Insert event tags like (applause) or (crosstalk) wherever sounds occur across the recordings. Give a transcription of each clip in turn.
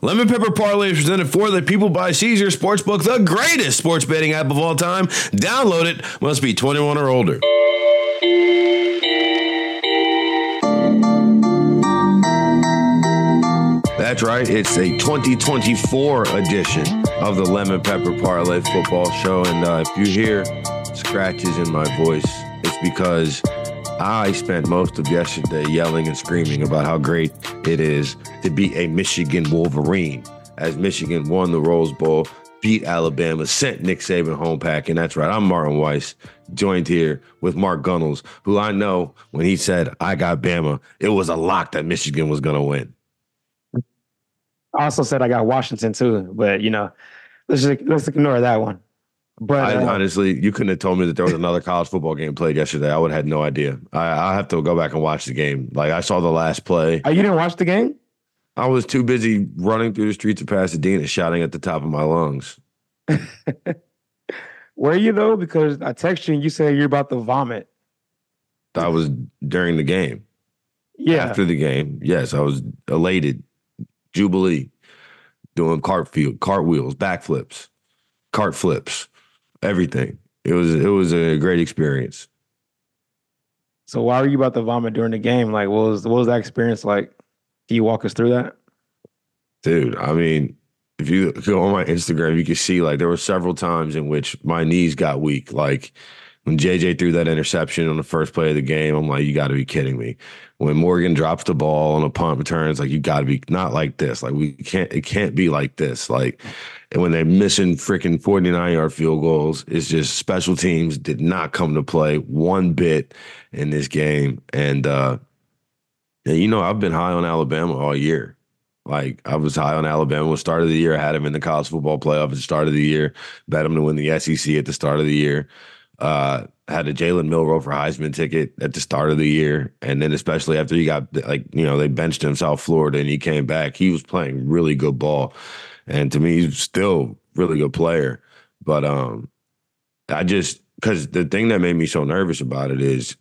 Lemon Pepper Parlay is presented for the people by Caesar Sportsbook, the greatest sports betting app of all time. Download it. Must be 21 or older. That's right. It's a 2024 edition of the Lemon Pepper Parlay Football Show. And uh, if you hear scratches in my voice, it's because I spent most of yesterday yelling and screaming about how great it is to be a Michigan Wolverine as Michigan won the Rose Bowl, beat Alabama, sent Nick Saban home packing. That's right. I'm Martin Weiss, joined here with Mark Gunnels, who I know when he said, I got Bama, it was a lock that Michigan was going to win. I also said I got Washington too, but you know, let's just, let's ignore that one. But I, uh, honestly, you couldn't have told me that there was another college football game played yesterday. I would have had no idea. I, I have to go back and watch the game. Like I saw the last play. Oh, you didn't watch the game? I was too busy running through the streets of Pasadena, shouting at the top of my lungs. (laughs) Were you though? Because I texted you and you said you're about to vomit. That was during the game. Yeah. After the game, yes, I was elated, jubilee, doing cartfield, cartwheels, backflips, cart flips everything. It was it was a great experience. So why were you about to vomit during the game? Like, what was what was that experience like? Can you walk us through that? Dude, I mean, if you go on my Instagram, you can see like there were several times in which my knees got weak. Like when JJ threw that interception on the first play of the game, I'm like, you got to be kidding me. When Morgan drops the ball on a punt return, it's like you got to be not like this. Like we can't, it can't be like this. Like and when they're missing freaking 49 yard field goals, it's just special teams did not come to play one bit in this game. And, uh, and you know, I've been high on Alabama all year. Like I was high on Alabama at the start of the year. I had him in the college football playoff at the start of the year. Bet him to win the SEC at the start of the year. Uh, had a Jalen Milroe for Heisman ticket at the start of the year, and then especially after he got like you know they benched him South Florida and he came back, he was playing really good ball. And to me, he's still really good player. But um, I just because the thing that made me so nervous about it is,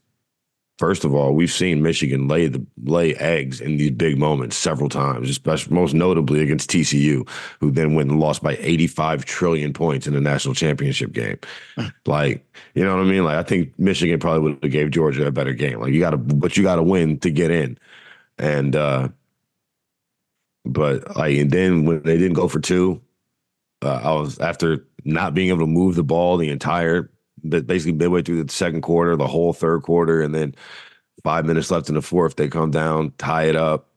first of all, we've seen Michigan lay the lay eggs in these big moments several times, especially most notably against TCU, who then went and lost by 85 trillion points in the national championship game. (laughs) like, you know what I mean? Like, I think Michigan probably would have gave Georgia a better game. Like, you got to, but you got to win to get in. And uh, but like, and then when they didn't go for two, uh, I was after not being able to move the ball the entire, basically midway through the second quarter, the whole third quarter, and then five minutes left in the fourth, they come down, tie it up,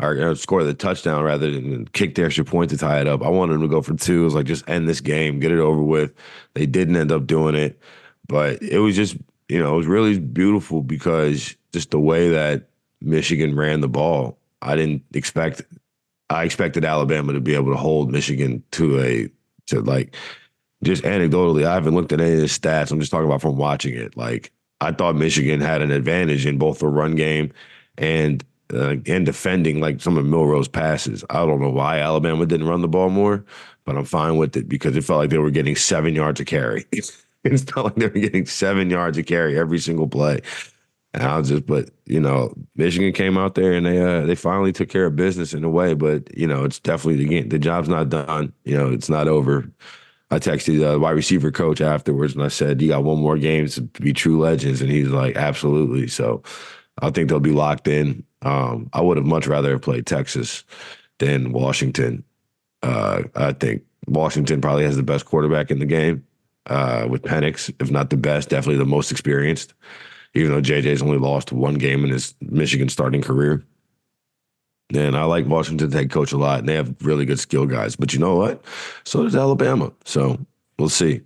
or, or score the touchdown rather than kick the extra point to tie it up. I wanted them to go for two. It was like just end this game, get it over with. They didn't end up doing it, but it was just you know it was really beautiful because just the way that Michigan ran the ball. I didn't expect I expected Alabama to be able to hold Michigan to a to like just anecdotally. I haven't looked at any of the stats. I'm just talking about from watching it. Like I thought Michigan had an advantage in both the run game and uh, and defending like some of Milroe's passes. I don't know why Alabama didn't run the ball more, but I'm fine with it because it felt like they were getting seven yards of carry. (laughs) it's not like they were getting seven yards of carry every single play. And I was just, but you know, Michigan came out there and they uh, they finally took care of business in a way. But you know, it's definitely the game. the job's not done. You know, it's not over. I texted the wide receiver coach afterwards and I said, "You got one more game to be true legends," and he's like, "Absolutely." So I think they'll be locked in. Um, I would have much rather played Texas than Washington. Uh, I think Washington probably has the best quarterback in the game uh, with Penix, if not the best, definitely the most experienced even though JJ's only lost one game in his Michigan starting career. And I like Washington's head coach a lot, and they have really good skill guys. But you know what? So does Alabama. So we'll see.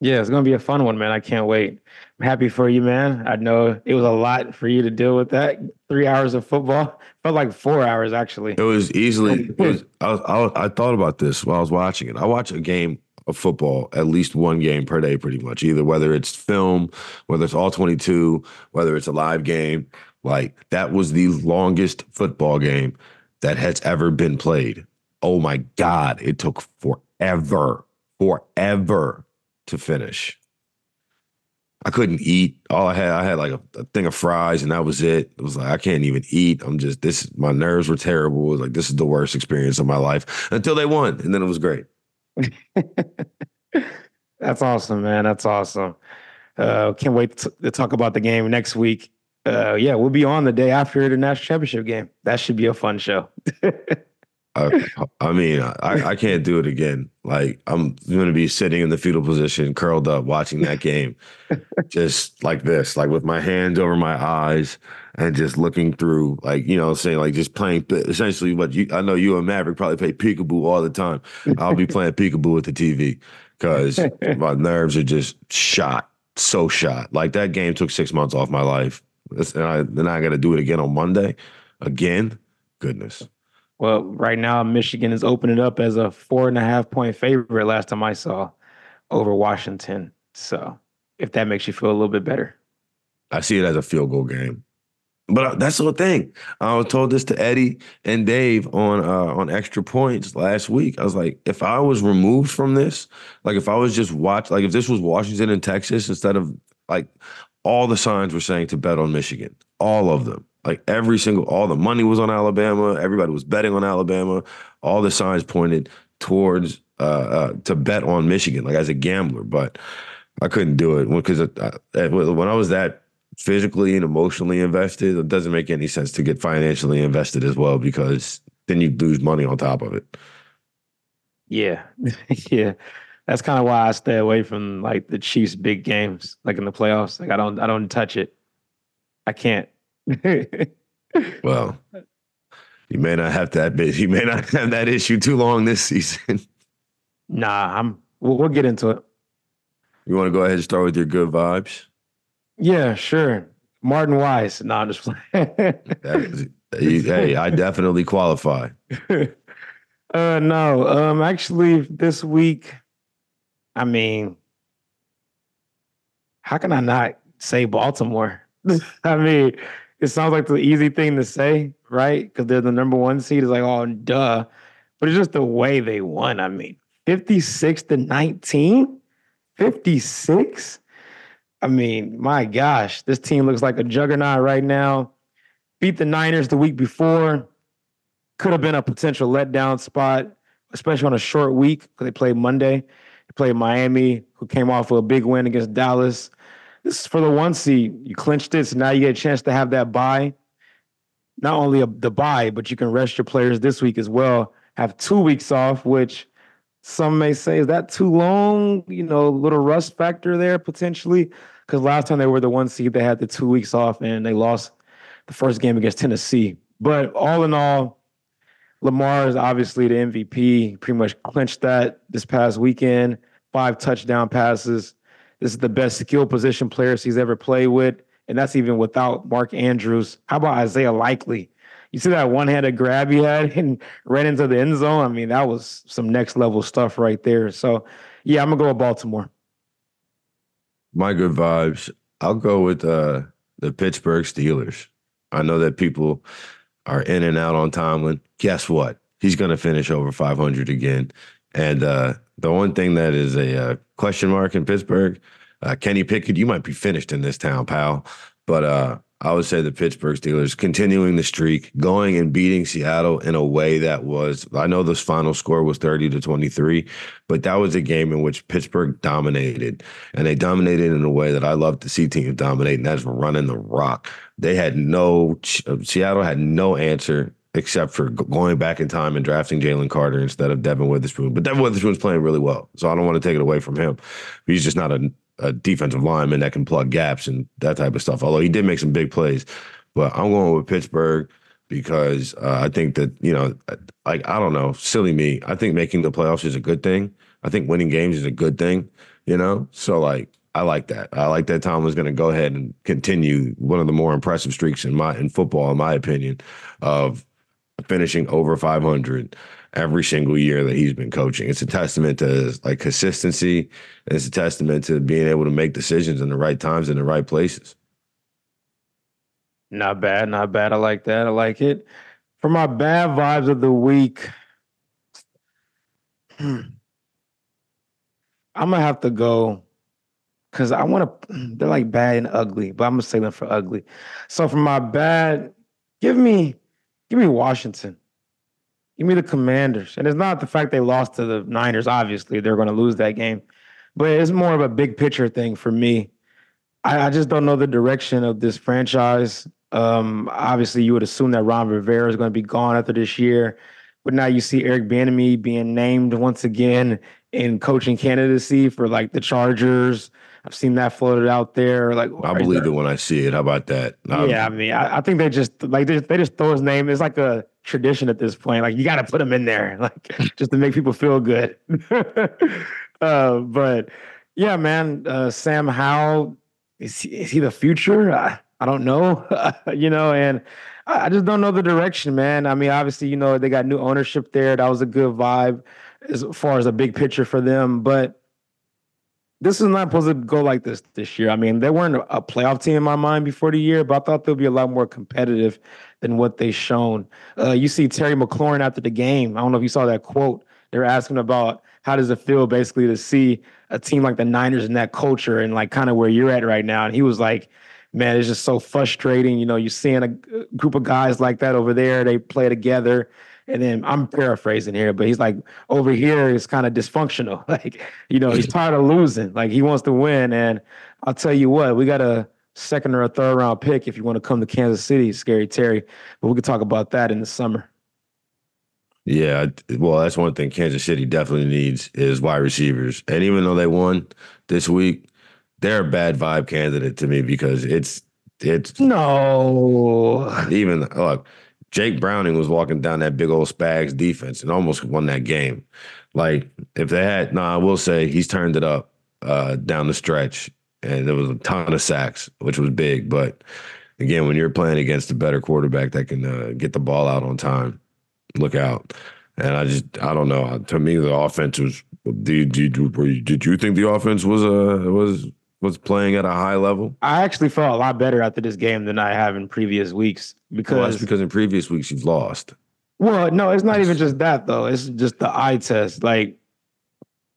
Yeah, it's gonna be a fun one, man. I can't wait. I'm happy for you, man. I know it was a lot for you to deal with that. Three hours of football (laughs) felt like four hours actually. It was easily. (laughs) It was, I, was, I, was, I thought about this while I was watching it. I watch a game of football at least one game per day, pretty much. Either whether it's film, whether it's all 22, whether it's a live game. Like that was the longest football game that has ever been played. Oh my God, it took forever, forever to finish. I couldn't eat. All I had, I had like a, a, thing of fries, and that was it. It was like I can't even eat. I'm just this. My nerves were terrible. Was like this is the worst experience of my life until they won, and then it was great. (laughs) That's awesome, man. That's awesome. Uh, can't wait to, talk about the game next week. Uh, yeah, we'll be on the day after the national championship game. That should be a fun show. (laughs) I, I mean, I, I can't do it again. Like I'm going to be sitting in the fetal position, curled up, watching that game, just like this, like with my hands over my eyes and just looking through, like you know, saying like just playing. Essentially, what you I know you and Maverick probably play peekaboo all the time. I'll be playing peekaboo with the TV because (laughs) my nerves are just shot, so shot. Like that game took six months off my life, and I then I got to do it again on Monday, again. Goodness. Well, right now Michigan is opening up as a four and a half point favorite. Last time I saw over Washington. So if that makes you feel a little bit better, I see it as a field goal game. But uh, that's the thing. I was told this to Eddie and Dave on uh, on extra points last week. I was like, if I was removed from this, like if I was just watch, like if this was Washington and Texas instead of like all the signs were saying to bet on Michigan, all of them. Like every single, all the money was on Alabama. Everybody was betting on Alabama. All the signs pointed towards uh, uh, to bet on Michigan, like as a gambler. But I couldn't do it because when I was that physically and emotionally invested, it doesn't make any sense to get financially invested as well because then you lose money on top of it. Yeah, (laughs) yeah. That's kind of why I stay away from like the Chiefs' big games, like in the playoffs. Like I don't, I don't touch it. I can't. (laughs) well, you may not have that. Bit. You may not have that issue too long this season. (laughs) Nah, I'm. We'll, we'll get into it. You want to go ahead and start with your good vibes? Yeah, sure. Martin Weiss. No, I'm just (laughs) playing. hey, I definitely qualify. uh, no, um, actually, this week, I mean, how can I not say Baltimore? (laughs) I mean, it sounds like the easy thing to say, right? Because they're the number one seed. It's like, oh, duh. But it's just the way they won. I mean, 56 to 19? 56? I mean, my gosh, this team looks like a juggernaut right now. Beat the Niners the week before. Could have been a potential letdown spot, especially on a short week because they played Monday. They played Miami, who came off of a big win against Dallas. This is for the one seed. You clinched it, so now you get a chance to have that buy. Not only a, the buy, but you can rest your players this week as well. Have two weeks off, which some may say is that too long? You know, little rust factor there potentially. Because last time they were the one seed, they had the two weeks off and they lost the first game against Tennessee. But all in all, Lamar is obviously the MVP. Pretty much clinched that this past weekend. Five touchdown passes. This is the best skill position players he's ever played with. And that's even without Mark Andrews. How about Isaiah Likely? You see that one handed grab he had (laughs) and ran into the end zone? I mean, that was some next level stuff right there. So, yeah, I'm going to go with Baltimore. My good vibes. I'll go with uh, the Pittsburgh Steelers. I know that people are in and out on Tomlin. Guess what? He's going to finish over 500 again. And uh, the one thing that is a uh, question mark in Pittsburgh, uh, Kenny Pickett, you might be finished in this town, pal. But uh, I would say the Pittsburgh Steelers continuing the streak, going and beating Seattle in a way that was, I know this final score was 30 to 23, but that was a game in which Pittsburgh dominated. And they dominated in a way that I love to see teams dominate, and that's running the rock. They had no, Seattle had no answer except for going back in time and drafting Jalen Carter instead of Devon Witherspoon. But Devon Witherspoon's playing really well, so I don't want to take it away from him. He's just not a, a defensive lineman that can plug gaps and that type of stuff. Although he did make some big plays, but I'm going with Pittsburgh because uh, I think that you know, like I don't know, silly me. I think making the playoffs is a good thing. I think winning games is a good thing. You know, so like I like that. I like that Tom was going to go ahead and continue one of the more impressive streaks in my in football, in my opinion, of finishing over 500 every single year that he's been coaching. It's a testament to like consistency. and it's a testament to being able to make decisions in the right times in the right places. Not bad, not bad. I like that. I like it. For my bad vibes of the week, (clears throat) I'm gonna have to go because I want (clears throat) to. They're like bad and ugly, but I'm gonna say them for ugly. So for my bad, give me, give me Washington. Give me the Commanders, and it's not the fact they lost to the Niners. Obviously, they're going to lose that game, but it's more of a big picture thing for me. I, I just don't know the direction of this franchise. Um, obviously, you would assume that Ron Rivera is going to be gone after this year, but now you see Eric Bieniemy being named once again in coaching candidacy for like the Chargers I've seen that floated out there. Like I believe it when I see it. How about that? Um, yeah, I mean, I, I, think they just like they, they just throw his name. It's like a tradition at this point. Like you got to put them in there, (laughs) like just to make people feel good. (laughs) uh, but yeah, man, uh, Sam Howell is he, is he the future? I, I don't know, (laughs) you know, and I just don't know the direction, man. I mean, obviously, you know, they got new ownership there. That was a good vibe as far as a big picture for them, but this is not supposed to go like this this year. I mean, they weren't a playoff team in my mind before the year, but I thought they'll be a lot more competitive than what they shown. Uh, you see Terry McLaurin after the game. I don't know if you saw that quote. They're asking about how does it feel basically to see a team like the Niners in that culture and like kind of where you're at right now. And he was like, man, it's just so frustrating. You know, you're seeing a group of guys like that over there. They play together and then I'm paraphrasing here, but he's like, over here is kind of dysfunctional. (laughs) Like, you know, he's tired of losing. Like he wants to win. And I'll tell you what, we got a second or a third round pick if you want to come to Kansas City, Scary Terry. But we could talk about that in the summer. Yeah, well, that's one thing Kansas City definitely needs is wide receivers. And even though they won this week, they're a bad vibe candidate to me because it's it's no even look Jake Browning was walking down that big old Spags defense and almost won that game. Like if they had, no, I will say he's turned it up uh, down the stretch, and there was a ton of sacks, which was big. But again, when you're playing against a better quarterback that can uh, get the ball out on time, look out. And I just, I don't know. To me, the offense was. Did, did, did you think the offense was uh was was playing at a high level? I actually felt a lot better after this game than I have in previous weeks because well, that's because in previous weeks you've lost. Well, no, it's not even just that though. It's just the eye test. Like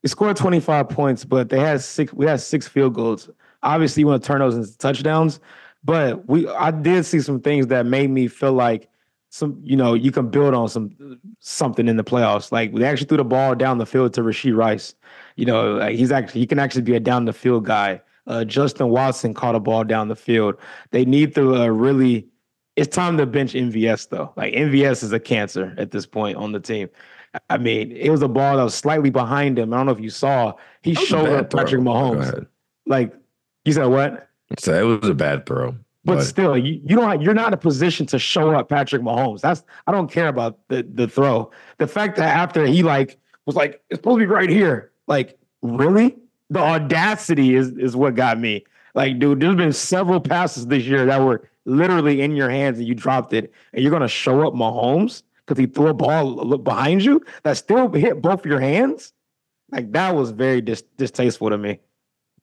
they scored 25 points, but they had six we had six field goals. Obviously, you want to turn those into touchdowns, but we I did see some things that made me feel like some, you know, you can build on some something in the playoffs. Like they actually threw the ball down the field to Rashee Rice. You know, like he's actually he can actually be a down the field guy. Uh, Justin Watson caught a ball down the field. They need to uh, really. It's time to bench MVS though. Like MVS is a cancer at this point on the team. I mean, it was a ball that was slightly behind him. I don't know if you saw. He showed up Patrick Mahomes. Like you said, what? So it was a bad throw. But, but still, you, you don't you're not in a position to show up Patrick Mahomes. That's I don't care about the the throw. The fact that after he like was like, it's supposed to be right here. Like, really? The audacity is is what got me. Like, dude, there's been several passes this year that were literally in your hands and you dropped it, and you're gonna show up Mahomes because he threw a ball behind you that still hit both your hands. Like that was very dis- distasteful to me.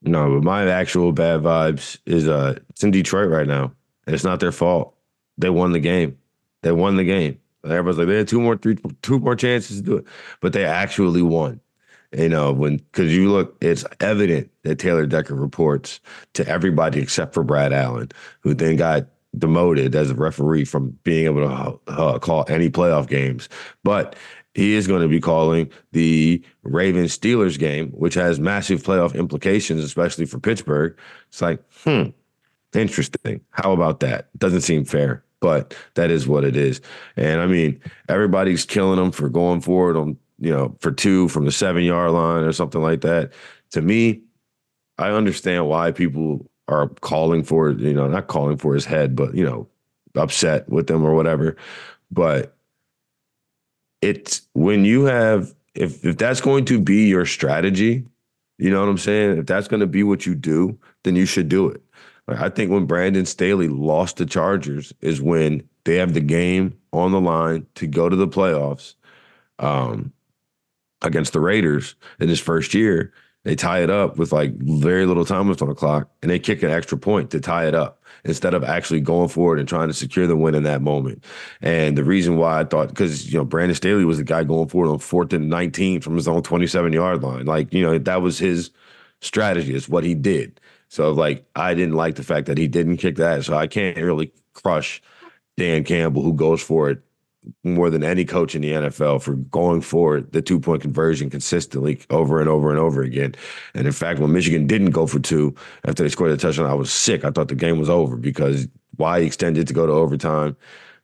No, but my actual bad vibes is uh it's in Detroit right now. And it's not their fault. They won the game. They won the game. Everybody's like, they had two more, three, two more chances to do it, but they actually won. You know, when because you look, it's evident that Taylor Decker reports to everybody except for Brad Allen, who then got demoted as a referee from being able to uh, call any playoff games. But he is going to be calling the Ravens Steelers game, which has massive playoff implications, especially for Pittsburgh. It's like, hmm, interesting. How about that? Doesn't seem fair, but that is what it is. And I mean, everybody's killing them for going forward on you know, for two from the seven yard line or something like that. To me, I understand why people are calling for, you know, not calling for his head, but, you know, upset with him or whatever. But it's when you have, if, if that's going to be your strategy, you know what I'm saying? If that's going to be what you do, then you should do it. I think when Brandon Staley lost the Chargers is when they have the game on the line to go to the playoffs. Um, against the Raiders in his first year. They tie it up with like very little time left on the clock, and they kick an extra point to tie it up instead of actually going forward and trying to secure the win in that moment. And the reason why I thought, because you know Brandon Staley was the guy going forward on fourth and nineteen from his own twenty-seven yard line, like you know that was his strategy. It's what he did. So like I didn't like the fact that he didn't kick that. So I can't really crush Dan Campbell, who goes for it more than any coach in the NFL for going for the two point conversion consistently over and over and over again. And in fact, when Michigan didn't go for two after they scored a touchdown, I was sick. I thought the game was over because why extend it to go to overtime?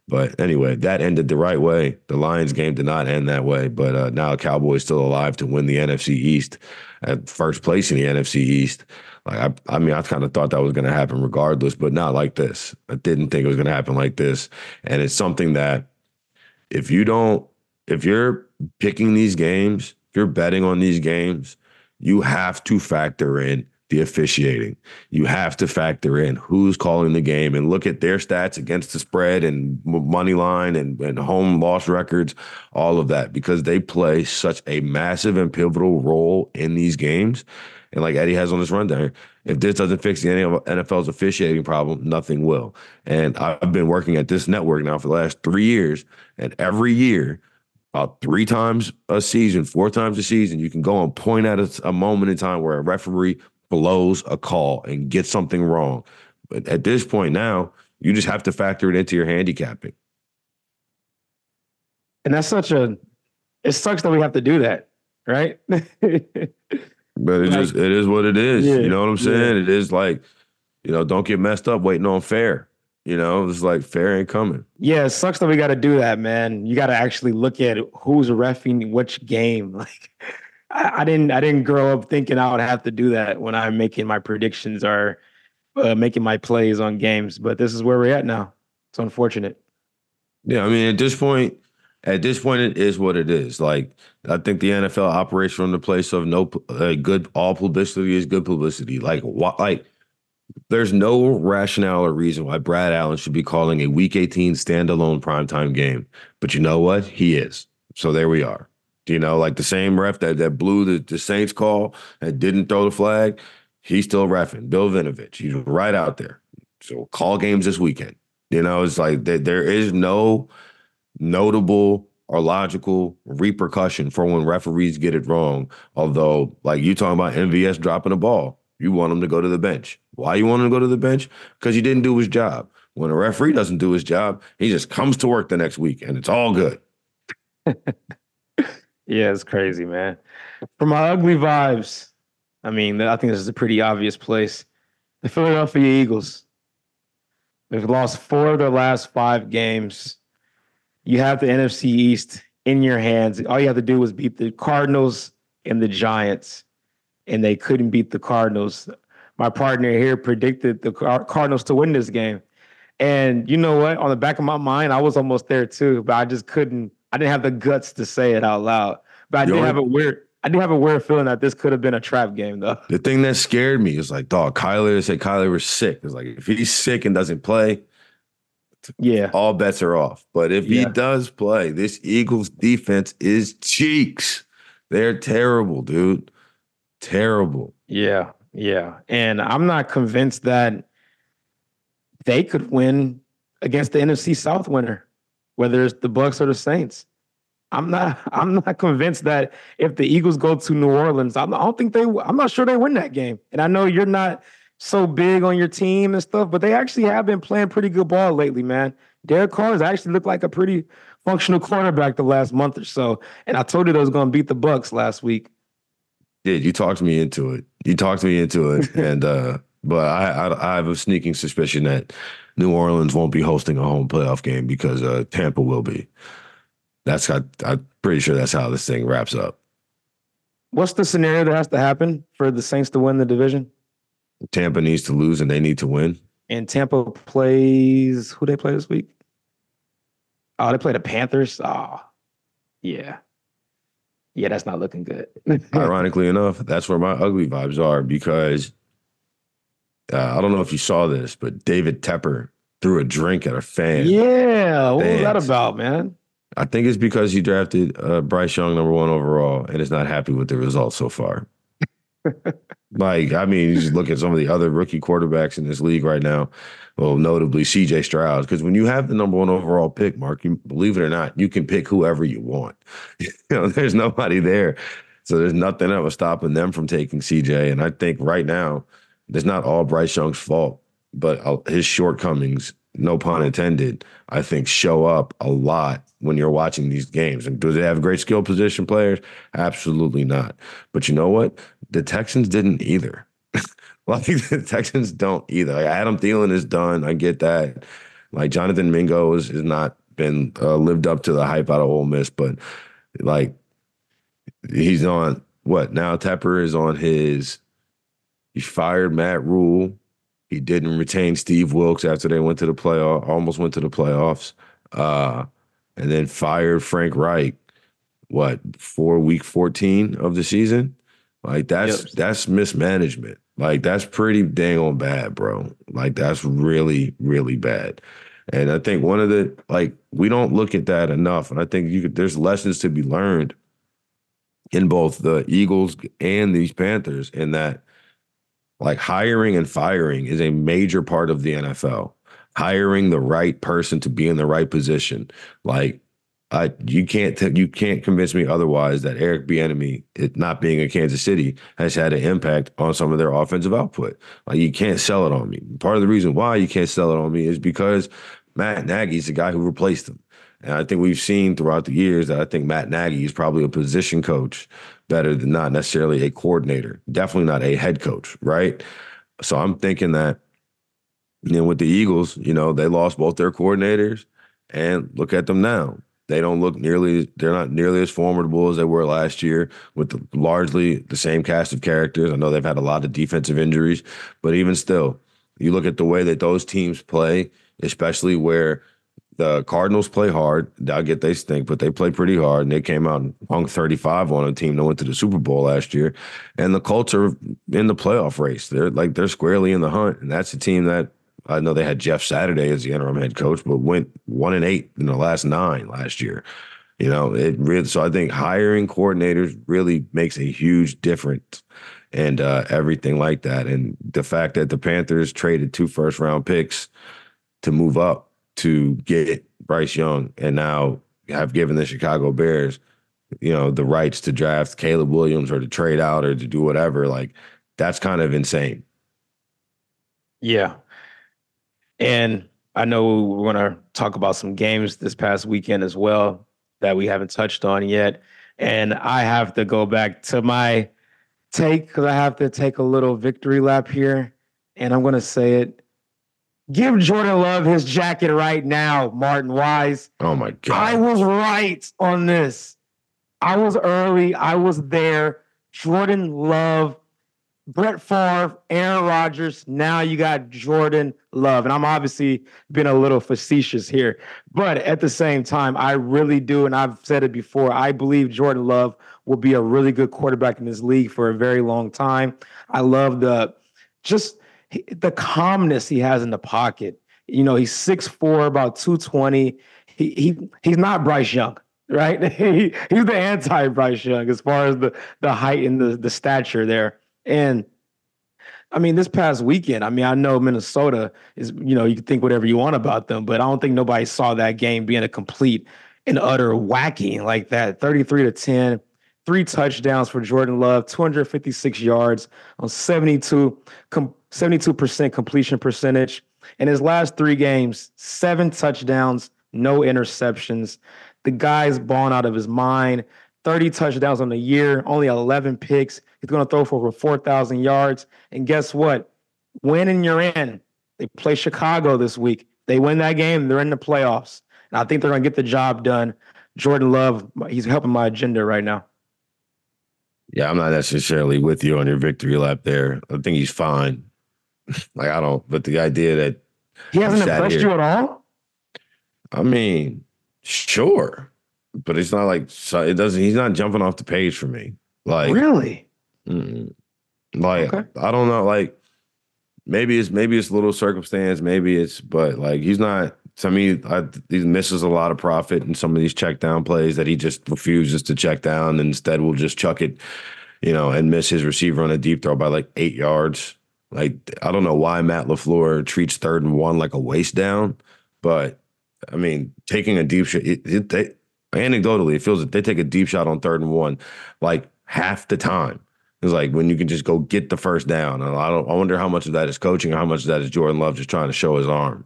But anyway, that ended the right way. The Lions game did not end that way, but uh, now Cowboys still alive to win the NFC East at first place in the NFC East. Like I, I mean, I kind of thought that was going to happen regardless, but not like this. I didn't think it was going to happen like this, and it's something that if you don't, if you're picking these games, if you're betting on these games, you have to factor in the officiating. You have to factor in who's calling the game and look at their stats against the spread and money line and, and home loss records, all of that, because they play such a massive and pivotal role in these games. And like Eddie has on this rundown, if this doesn't fix the NFL's officiating problem, nothing will. And I've been working at this network now for the last three years, and every year about three times a season, four times a season, you can go and point at a, a, moment in time where a referee blows a call and gets something wrong. But at this point now, you just have to factor it into your handicapping. And that's such a it sucks that we have to do that, right? (laughs) but it like, just it is what it is. Yeah, you know what I'm saying? Yeah. It is like, you know, don't get messed up waiting on fair. You know, it's like fair ain't coming. Yeah, it sucks that we got to do that, man. You got to actually look at who's refing which game. (laughs) Like, I, I, didn't I didn't grow up thinking I would have to do that when I'm making my predictions or uh, making my plays on games. But this is where we're at now. It's unfortunate. Yeah, I mean, at this point, at this point, it is what it is. Like I think the NFL operates from the place of no uh, good. All publicity is good publicity. Like what? Like there's no rationale or reason why Brad Allen should be calling a Week 18 standalone primetime game. But you know what? He is. So there we are. You know, like the same ref that that blew the, the Saints call and didn't throw the flag, he's still refing. Bill Vinovich, he's right out there. So call games this weekend. You know, it's like there, there is no notable or logical repercussion for when referees get it wrong. Although, like you talking about MVS dropping the ball, you want him to go to the bench. Why you want him to go to the bench? Because he didn't do his job. When a referee doesn't do his job, he just comes to work the next week and it's all good. (laughs) Yeah, it's crazy, man. For my ugly vibes, I mean, I think this is a pretty obvious place. The Philadelphia Eagles. They've lost four of their last five games. You have the NFC East in your hands. All you have to do is beat the Cardinals and the Giants, and they couldn't beat the Cardinals. My partner here predicted the Cardinals to win this game. And you know what? On the back of my mind, I was almost there too, but I just couldn't I didn't have the guts to say it out loud. But I did have a weird I do have a weird feeling that this could have been a trap game though. The thing that scared me is like, dog, Kyler said Kyler was sick. It's like if he's sick and doesn't play, yeah, all bets are off. But if yeah. he does play, this Eagles defense is cheeks. They're terrible, dude. Terrible. Yeah, yeah. And I'm not convinced that they could win against the NFC South winner whether it's the Bucs or the Saints. I'm not. (laughs) I'm not convinced that if the Eagles go to New Orleans, I'm, I don't think they. I'm not sure they win that game. And I know you're not so big on your team and stuff, but they actually have been playing pretty good ball lately, man. Derek Carr has actually looked like a pretty functional quarterback the last month or so. And I told you they was going to beat the Bucs last week. Did you talked me into it? You talked me into it, (laughs) and uh but I, I I have a sneaking suspicion that New Orleans won't be hosting a home playoff game because uh, Tampa will be. That's I, I'm pretty sure that's how this thing wraps up. What's the scenario that has to happen for the Saints to win the division? Tampa needs to lose and they need to win. And Tampa plays who they play this week? Oh, they play the Panthers. Oh, yeah. Yeah, that's not looking good. (laughs) Ironically enough, that's where my ugly vibes are because uh, I don't know if you saw this, but David Tepper threw a drink at a fan. Yeah, what was that about, man? I think it's because he drafted uh, Bryce Young number one overall and is not happy with the results so far. (laughs) like, I mean, you just look at some of the other rookie quarterbacks in this league right now. Well, notably CJ Stroud, because when you have the number one overall pick, Mark, you believe it or not, you can pick whoever you want. (laughs) you know, there's nobody there So there's nothing that was stopping them from taking CJ. And I think right now, it's not all Bryce Young's fault, but uh, his shortcomings, no pun intended, I think show up a lot when you're watching these games. And do they have great skill position players? Absolutely not. But you know what? The Texans didn't either. (laughs) like the Texans don't either. Like Adam Thielen is done. I get that. Like Jonathan Mingo has, has not been uh, lived up to the hype out of Ole Miss, but like he's on what now? Tepper is on his. He fired Matt Rhule. He didn't retain Steve Wilks after they went to the playoff, almost went to the playoffs. Uh, and then fired Frank Reich, what, for week 14 of the season? Like that's yep. that's mismanagement. Like that's pretty dang on bad, bro. Like that's really, really bad. And I think one of the like we don't look at that enough. And I think you could there's lessons to be learned in both the Eagles and these Panthers in that like hiring and firing is a major part of the NFL hiring the right person to be in the right position. Like I, you can't t- you can't convince me otherwise that Eric Bieniemy, not being in Kansas City, has had an impact on some of their offensive output. Like you can't sell it on me. Part of the reason why you can't sell it on me is because Matt Nagy's the guy who replaced him. And I think we've seen throughout the years that I think Matt Nagy is probably a position coach better than not necessarily a coordinator, definitely not a head coach, right? So I'm thinking that you know, with the Eagles, you know, they lost both their coordinators, and look at them now. They don't look nearly, they're not nearly as formidable as they were last year with the, largely the same cast of characters. I know they've had a lot of defensive injuries, but even still, you look at the way that those teams play, especially where the Cardinals play hard. I get they stink, but they play pretty hard. And they came out and hung 35 on a team that went to the Super Bowl last year. And the Colts are in the playoff race. They're like they're squarely in the hunt. And that's a team that I know they had Jeff Saturday as the interim head coach, but went one and eight in the last nine last year. You know, it really. So I think hiring coordinators really makes a huge difference, and uh, everything like that. And the fact that the Panthers traded two first round picks to move up to get Bryce Young, and now have given the Chicago Bears, you know, the rights to draft Caleb Williams or to trade out or to do whatever. Like that's kind of insane. Yeah, and I know we're going to talk about some games this past weekend as well that we haven't touched on yet. And I have to go back to my take because I have to take a little victory lap here. And I'm going to say it. Give Jordan Love his jacket right now, Martin Weiss. Oh my God. I was right on this. I was early. I was there. Jordan Love Brett Favre, Aaron Rodgers. Now you got Jordan Love. And I'm obviously being a little facetious here. But at the same time, I really do. And I've said it before. I believe Jordan Love will be a really good quarterback in this league for a very long time. I love the just the calmness he has in the pocket. You know, he's 6'4, about 220. He, he he's not Bryce Young right? (laughs) he, he's the anti Bryce Young as far as the the height and the the stature there. And I mean, this past weekend, I mean, I know Minnesota is, you know, you can think whatever you want about them, but I don't think nobody saw that game being a complete and utter whacking like that 33 to 10, three touchdowns for Jordan Love, 256 yards on 72, com- 72% completion percentage. In his last three games, seven touchdowns, no interceptions. The guy's balling out of his mind. 30 touchdowns on the year, only 11 picks. He's going to throw for over 4,000 yards. And guess what? Winning, you're in. They play Chicago this week. They win that game, they're in the playoffs. And I think they're going to get the job done. Jordan Love, he's helping my agenda right now. Yeah, I'm not necessarily with you on your victory lap there. I think he's fine. (laughs) like I don't, but the idea that he hasn't impressed here, you at all. I mean, sure but it's not like it doesn't. He's not jumping off the page for me. Like really, mm, like okay. I don't know. Like maybe it's maybe it's a little circumstance. Maybe it's but like he's not. To me, I, he misses a lot of profit in some of these check down plays that he just refuses to check down and instead will just chuck it, you know, and miss his receiver on a deep throw by like eight yards. Like I don't know why Matt LaFleur treats third and one like a waste down, but I mean, taking a deep shot, it, it, anecdotally, it feels that they take a deep shot on third and one. Like half the time. It's like when you can just go get the first down. And I don't. I wonder how much of that is coaching, or how much of that is Jordan Love just trying to show his arm.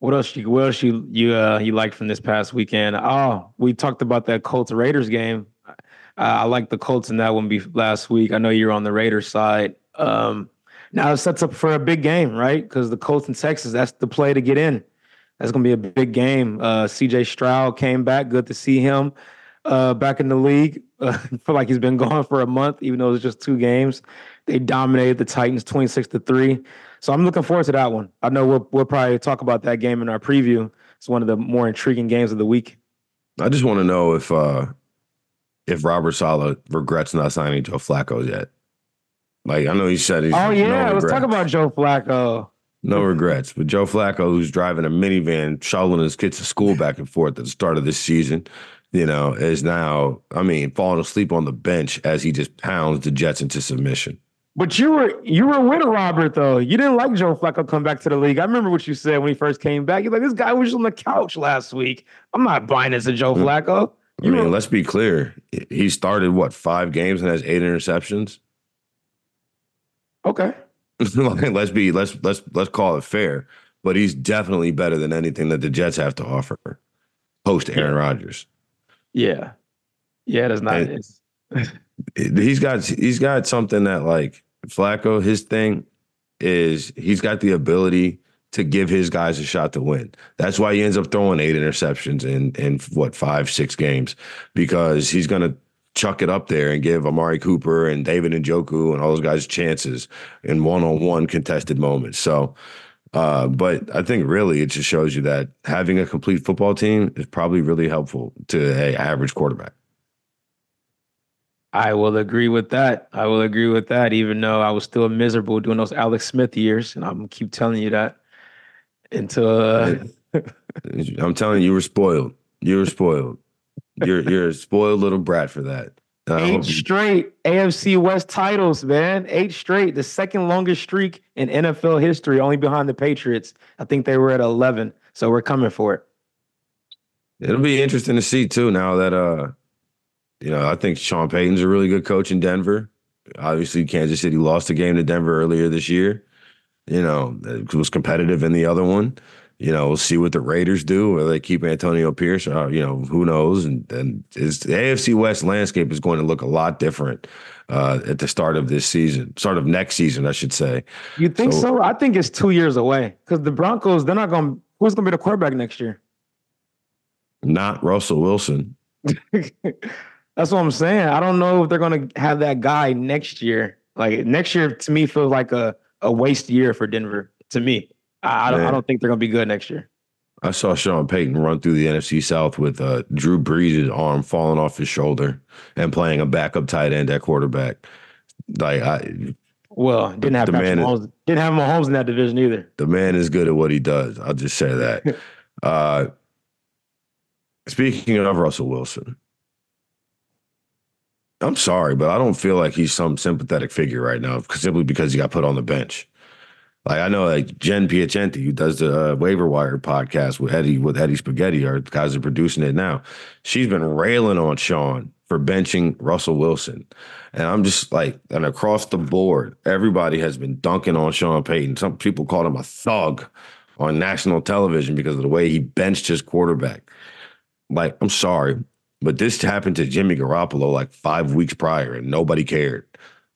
What else? You, what else you you uh, you liked from this past weekend? Oh, we talked about that Colts Raiders game. Uh, I like the Colts in that one be last week. I know you're on the Raiders side. Um, now it sets up for a big game, right? Because the Colts in Texas, that's the play to get in. That's gonna be a big game. Uh, CJ Stroud came back. Good to see him uh, back in the league. (laughs) Uh, feel like he's been gone for a month, even though it's just two games. They dominated the Titans 26 to 3. So I'm looking forward to that one. I know we'll we'll probably talk about that game in our preview. It's one of the more intriguing games of the week. I just want to know if uh if Robert Saleh regrets not signing Joe Flacco yet. Like I know he said he's Oh yeah, no let's talk about Joe Flacco. no regrets. But Joe Flacco, who's driving a minivan, shuttling his kids to school back and forth at the start of this season, you know, is now, I mean, falling asleep on the bench as he just pounds the Jets into submission. But you were you were with Robert though. You didn't like Joe Flacco come back to the league. I remember what you said when he first came back. You're like, this guy was on the couch last week. I'm not buying this to Joe Mm. Flacco. I mean, let's be clear. He started what five games and has eight interceptions. okay. (laughs) Let's be let's let's let's call it fair. But he's definitely better than anything that the Jets have to offer post Aaron Rodgers. Yeah. Yeah, that's not And- (laughs) He's got he's got something that like Flacco. His thing is he's got the ability to give his guys a shot to win. That's why he ends up throwing eight interceptions in in what five six games because he's gonna chuck it up there and give Amari Cooper and David Njoku and all those guys chances in one on one contested moments. So. Uh, but I think really it just shows you that having a complete football team is probably really helpful to a average quarterback. I will agree with that. I will agree with that, even though I was still miserable doing those Alex Smith years. And I'm gonna keep telling you that until uh, (laughs) I'm telling you, you were spoiled. You were spoiled. You're you're a spoiled little brat for that. I eight straight AFC West titles, man. Eight straight, the second longest streak in NFL history, only behind the Patriots. I think they were at 11. So we're coming for it. it'll be interesting to see too. Now that uh, you know, I think Sean Payton's a really good coach in Denver. Obviously, Kansas City lost a game to Denver earlier this year. You know, it was competitive in the other one. You know, we'll see what the Raiders do. Whether they keep Antonio Pierce, or, you know, who knows? And and is the AFC West landscape is going to look a lot different uh, at the start of this season, start of next season, I should say. You think so? So- I think it's two years away because the Broncos, they're not going to, who's going to be the quarterback next year? Not Russell Wilson. (laughs) That's what I'm saying. I don't know if they're going to have that guy next year. Like next year to me feels like a, a waste year for Denver. To me, I, I, don't, I don't think they're going to be good next year. I saw Sean Payton run through the NFC South with uh, Drew Brees' arm falling off his shoulder and playing a backup tight end at quarterback. Like I, Well, didn't have The Patrick man- Mahomes. Didn't have Mahomes in that division either. the man is good at what he does. I'll just say that. (laughs) uh, speaking of Russell Wilson, I'm sorry, but I don't feel like he's some sympathetic figure right now, simply because he got put on the bench. Like I know, like Jen Piacenti, who does the uh, Waiver Wire podcast with Eddie with Eddie Spaghetti, or the guys are producing it now. She's been railing on Sean for benching Russell Wilson, and I'm just like, and across the board, everybody has been dunking on Sean Payton. Some people called him a thug on national television because of the way he benched his quarterback. Like, I'm sorry, but this happened to Jimmy Garoppolo like five weeks prior, and nobody cared.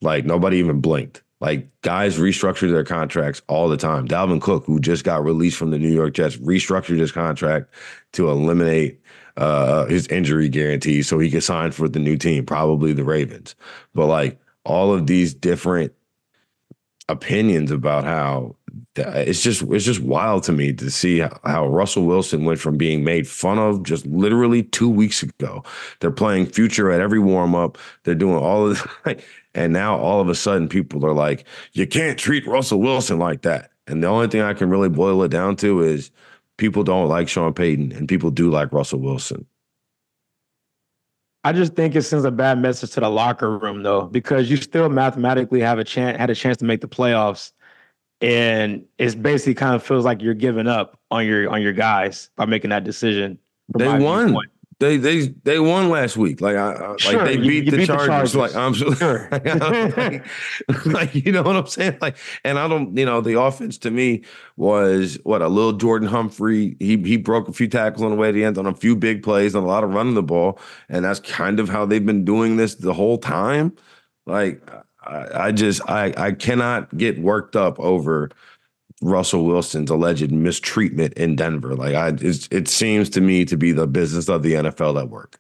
Like nobody even blinked. Like guys restructure their contracts all the time. Dalvin Cook, who just got released from the New York Jets, restructured his contract to eliminate uh, his injury guarantee so he could sign for the new team, probably the Ravens. But like all of these different opinions about how it's just it's just wild to me to see how, how Russell Wilson went from being made fun of just literally two weeks ago. They're playing future at every warm up. They're doing all of (laughs) this, and now all of a sudden people are like, you can't treat Russell Wilson like that. And the only thing I can really boil it down to is people don't like Sean Payton and people do like Russell Wilson. I just think it sends a bad message to the locker room though, because you still mathematically have a chance had a chance to make the playoffs. And it's basically kind of feels like you're giving up on your on your guys by making that decision. They won. viewpoint. They they they won last week. Like I, Sure, like they beat, you the, beat the Chargers. Chargers. Like I'm Sure. like, (laughs) like, like, you know what I'm saying. Like and I don't you know the offense to me was what a Lil'Jordan Humphrey. He he broke a few tackles on the way to the end on a few big plays on a lot of running the ball, and that's kind of how they've been doing this the whole time. Like I, I just I I cannot get worked up over. Russell Wilson's alleged mistreatment in Denver. Like I, it's, it seems to me to be the business of the NFL at work.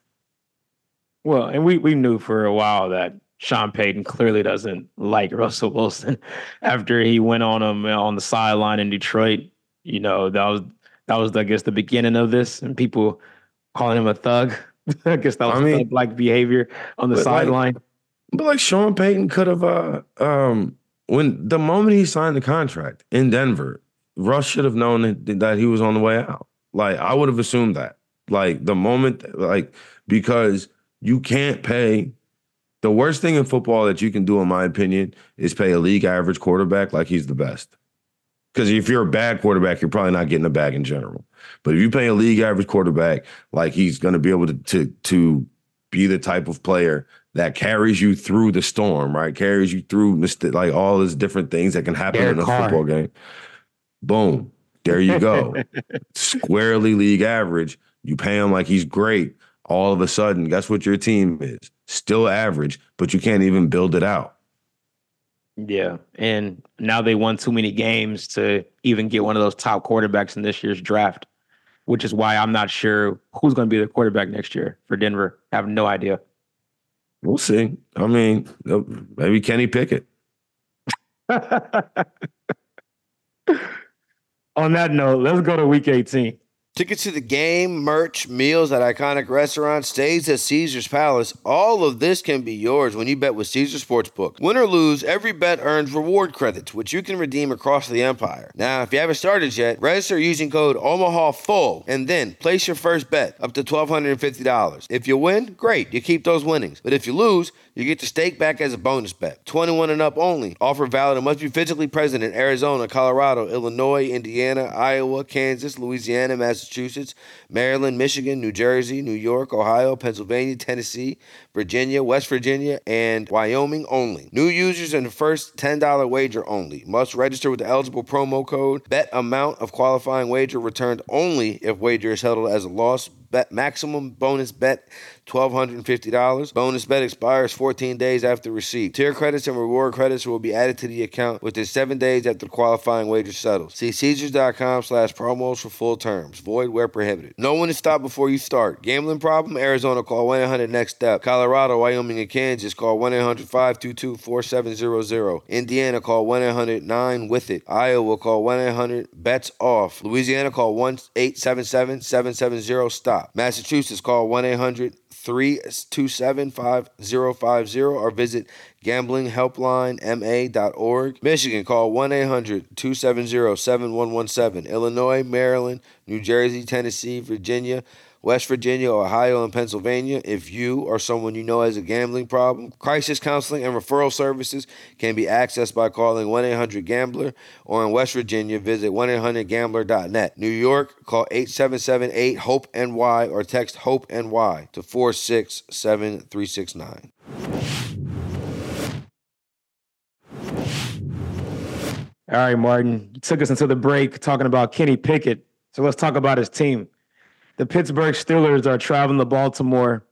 Well, and we we knew for a while that Sean Payton clearly doesn't like Russell Wilson (laughs) after he went on him on the sideline in Detroit. You know, that was that was I guess the beginning of this and people calling him a thug. (laughs) I guess that was I mean- like behavior on the But, like, sideline. But like Sean Payton could have, uh, um, when the moment he signed the contract in Denver, Russ should have known that, he was on the way out. Like I would have assumed that. Like the moment, like because you can't pay. The worst thing in football that you can do, in my opinion, is pay a league average quarterback like he's the best. Because if you're a bad quarterback, you're probably not getting a bag in general. But if you pay a league average quarterback like he's going to be able to to to be the type of player that carries you through the storm, right? Carries you through like all these different things that can happen Derek in a Carr. football game. Boom. There you go. (laughs) Squarely league average. You pay him like he's great. All of a sudden, guess what your team is? Still average, but you can't even build it out. Yeah, and now they won too many games to even get one of those top quarterbacks in this year's draft, which is why I'm not sure who's going to be the quarterback next year for Denver. I have no idea. We'll see. I mean, uh, maybe Kenny Pickett. (laughs) On that note, let's go to week 18. Tickets to the game, merch, meals at iconic restaurants, stays at Caesar's Palace. All of this can be yours when you bet with Caesar Sportsbook. Win or lose, every bet earns reward credits, which you can redeem across the empire. Now, if you haven't started yet, register using code OMAHAFULL and then place your first bet up to $1,250. If you win, great, you keep those winnings. But if you lose, you get to stake back as a bonus bet. 21 and up only. Offer valid and must be physically present in Arizona, Colorado, Illinois, Indiana, Iowa, Kansas, Louisiana, Massachusetts, Maryland, Michigan, New Jersey, New York, Ohio, Pennsylvania, Tennessee, Virginia, West Virginia, and Wyoming only. New users and the first $10 wager only. Must register with the eligible promo code. Bet amount of qualifying wager returned only if wager is held as a loss. Bet maximum bonus bet $1,250. Bonus bet expires 14 days after receipt. Tier credits and reward credits will be added to the account within seven days after qualifying wager settles. See Caesars.com slash promos for full terms. Void where prohibited. No one is stopped before you start. Gambling problem? Arizona call 1-800-NEXT-STEP. Colorado, Wyoming, and Kansas call 1-800-522-4700. Indiana call 1-800-9-WITH-IT. Iowa call 1-800-BETS-OFF. Louisiana call 1-877-770-STOP. Massachusetts call 1-800 327 5050 or visit gamblinghelplinema.org. Michigan call 1 800 270 7117. Illinois, Maryland, New Jersey, Tennessee, Virginia, West Virginia, Ohio, and Pennsylvania. If you or someone you know has a gambling problem, crisis counseling and referral services can be accessed by calling 1 800 Gambler or in West Virginia, visit 1 800 Gambler.net. New York, call 877 8 HOPE NY or text HOPE NY to 467369. All right, Martin, you took us into the break talking about Kenny Pickett. So let's talk about his team. The Pittsburgh Steelers are traveling to Baltimore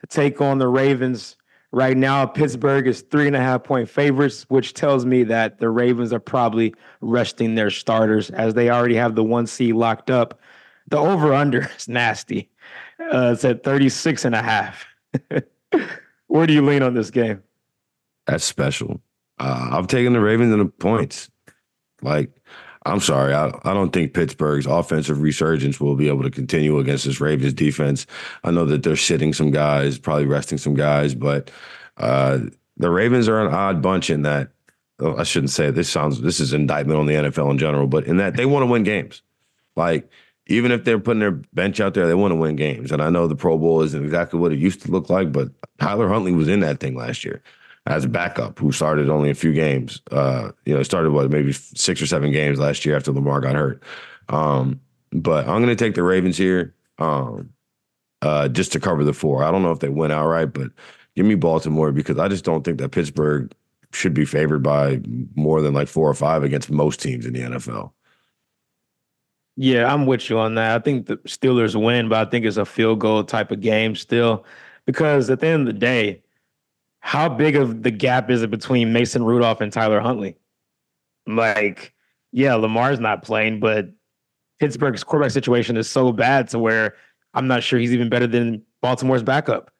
to take on the Ravens. Right now, Pittsburgh is three and a half point favorites, which tells me that the Ravens are probably resting their starters as they already have the one seed locked up. The over under is nasty. Uh, it's at 36 and a half. (laughs) Where do you lean on this game? That's special. Uh, I've taken the Ravens in the points. Like, I'm sorry, I, I don't think Pittsburgh's offensive resurgence will be able to continue against this Ravens defense. I know that they're sitting some guys, probably resting some guys, but uh, the Ravens are an odd bunch in that. oh, I shouldn't say it. this sounds this is indictment on the NFL in general, but in that they want to win games. Like even if they're putting their bench out there, they want to win games. And I know the Pro Bowl isn't exactly what it used to look like, but Tyler Huntley was in that thing last year as a backup who started only a few games. Uh, you know, started what maybe six or seven games last year after Lamar got hurt. Um, but I'm going to take the Ravens here. Um, uh, just to cover the four. I don't know if they win outright, but give me Baltimore because I just don't think that Pittsburgh should be favored by more than like four or five against most teams in the NFL. Yeah, I'm with you on that. I think the Steelers win, but I think it's a field goal type of game still. Because at the end of the day, how big of the gap is it between Mason Rudolph and Tyler Huntley? Like, yeah, Lamar's not playing, but Pittsburgh's quarterback situation is so bad to where I'm not sure he's even better than Baltimore's backup.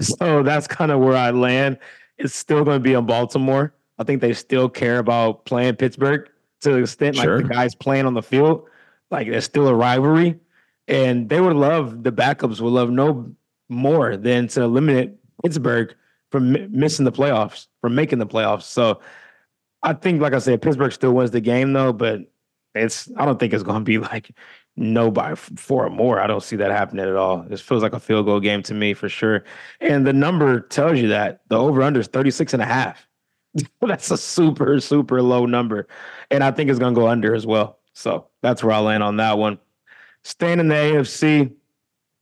So that's kind of where I land. It's still going to be in Baltimore. I think they still care about playing Pittsburgh to the extent like the guys playing on the field. Like there's still a rivalry. And they would love the backups would love no more than to eliminate Pittsburgh from missing the playoffs, from making the playoffs. So I think, like I said, Pittsburgh still wins the game though, but it's I don't think it's going to be like no by four or more. I don't see that happening at all. This feels like a field goal game to me for sure. And the number tells you that the over under is 36 and a half. (laughs) that's a super, super low number. And I think it's going to go under as well. So that's where I'll land on that one. Staying in the AFC,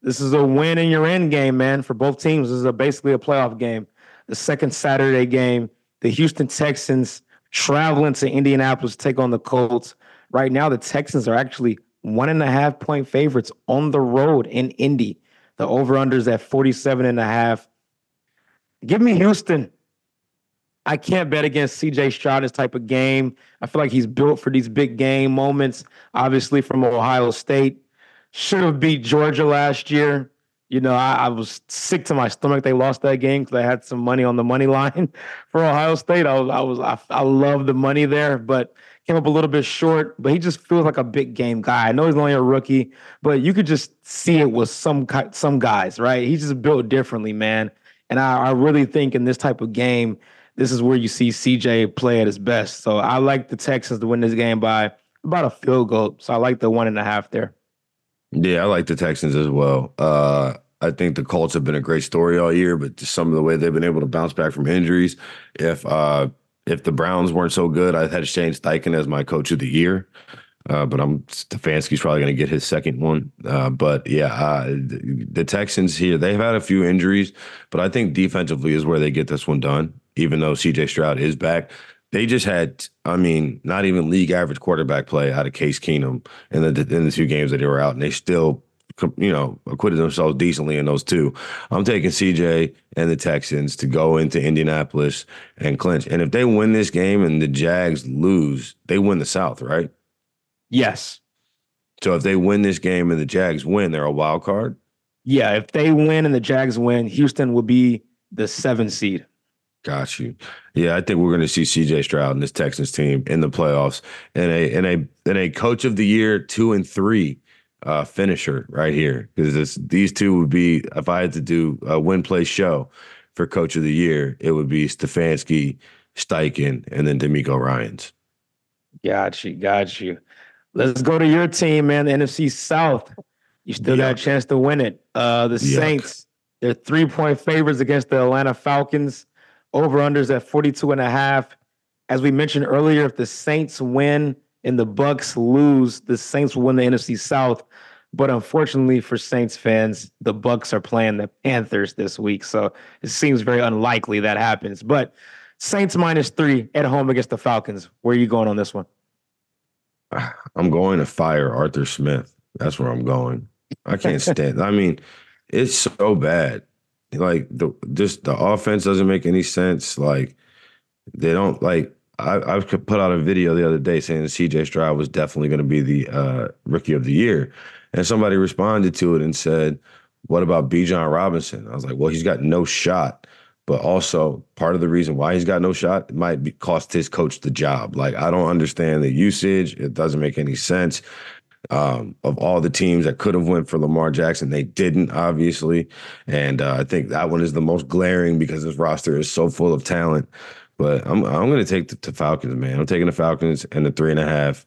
this is a win in your end game, man, for both teams. This is a, basically a playoff game. The second Saturday game, the Houston Texans traveling to Indianapolis to take on the Colts. Right now, the Texans are actually one and a half point favorites on the road in Indy. The over unders at 47 and a half. Give me Houston. I can't bet against CJ Stroud this type of game. I feel like he's built for these big game moments, obviously from Ohio State. Should have beat Georgia last year. You know, I, I, was sick to my stomach. They lost that game because I had some money on the money (laughs) line for Ohio State. I was, I was, I, I love the money there, but came up a little bit short. But he just feels like a big game guy. I know he's only a rookie, but you could just see it with some some guys, right? He's just built differently, man. And I, I really think in this type of game, this is where you see CJ play at his best. So I like the Texans to win this game by about a field goal. So I like the one and a half there. Yeah, I like the Texans as well. Uh, I think the Colts have been a great story all year, but just some of the way they've been able to bounce back from injuries. If uh, if the Browns weren't so good, I had Shane Steichen as my coach of the year. Uh, but I'm Stefanski's probably going to get his second one. Uh, but yeah, uh, the, the, Texans here they've had a few injuries, but I think defensively is where they get this one done. Even though C.J. Stroud is back, they just had, I mean, not even league average quarterback play out of Case Keenum in the in the two games that they were out, and they still, you know, acquitted themselves decently in those two. I'm taking CJ and the Texans to go into Indianapolis and clinch. And if they win this game and the Jags lose, they win the South, right? Yes. So if they win this game and the Jags win, they're a wild card. Yeah, if they win and the Jags win, Houston will be the seven seed. Got you. Yeah, I think we're going to see C.J. Stroud and this Texans team in the playoffs, and a and a and a Coach of the Year two and three uh, finisher right here because these two would be if I had to do a win play show for Coach of the Year, it would be Stefanski, Steichen, and then DeMeco Ryans. Got you, got you. Let's go to your team, man. The NFC South. You still Yuck. got a chance to win it. Uh, the Yuck. Saints. They're three point favorites against the Atlanta Falcons. Over unders at 42 and a half. As we mentioned earlier, if the Saints win and the Bucs lose, the Saints will win the NFC South. But unfortunately for Saints fans, the Bucs are playing the Panthers this week. So it seems very unlikely that happens. But Saints minus three at home against the Falcons. Where are you going on this one? (sighs) I'm going to fire Arthur Smith. That's where I'm going. I can't stand. I mean, it's so bad like the just the offense doesn't make any sense. Like they don't like. I, I put out a video the other day saying CJ Stroud was definitely going to be the uh, rookie of the year, and somebody responded to it and said, "What about Bijan Robinson?" I was like, "Well, he's got no shot." But also, part of the reason why he's got no shot might be cost his coach the job. Like, I don't understand the usage. It doesn't make any sense um, of all the teams that could have went for Lamar Jackson. They didn't, obviously, and uh, I think that one is the most glaring because this roster is so full of talent. But I'm I'm going to take the, the, Falcons, man. I'm taking the Falcons and the three and a half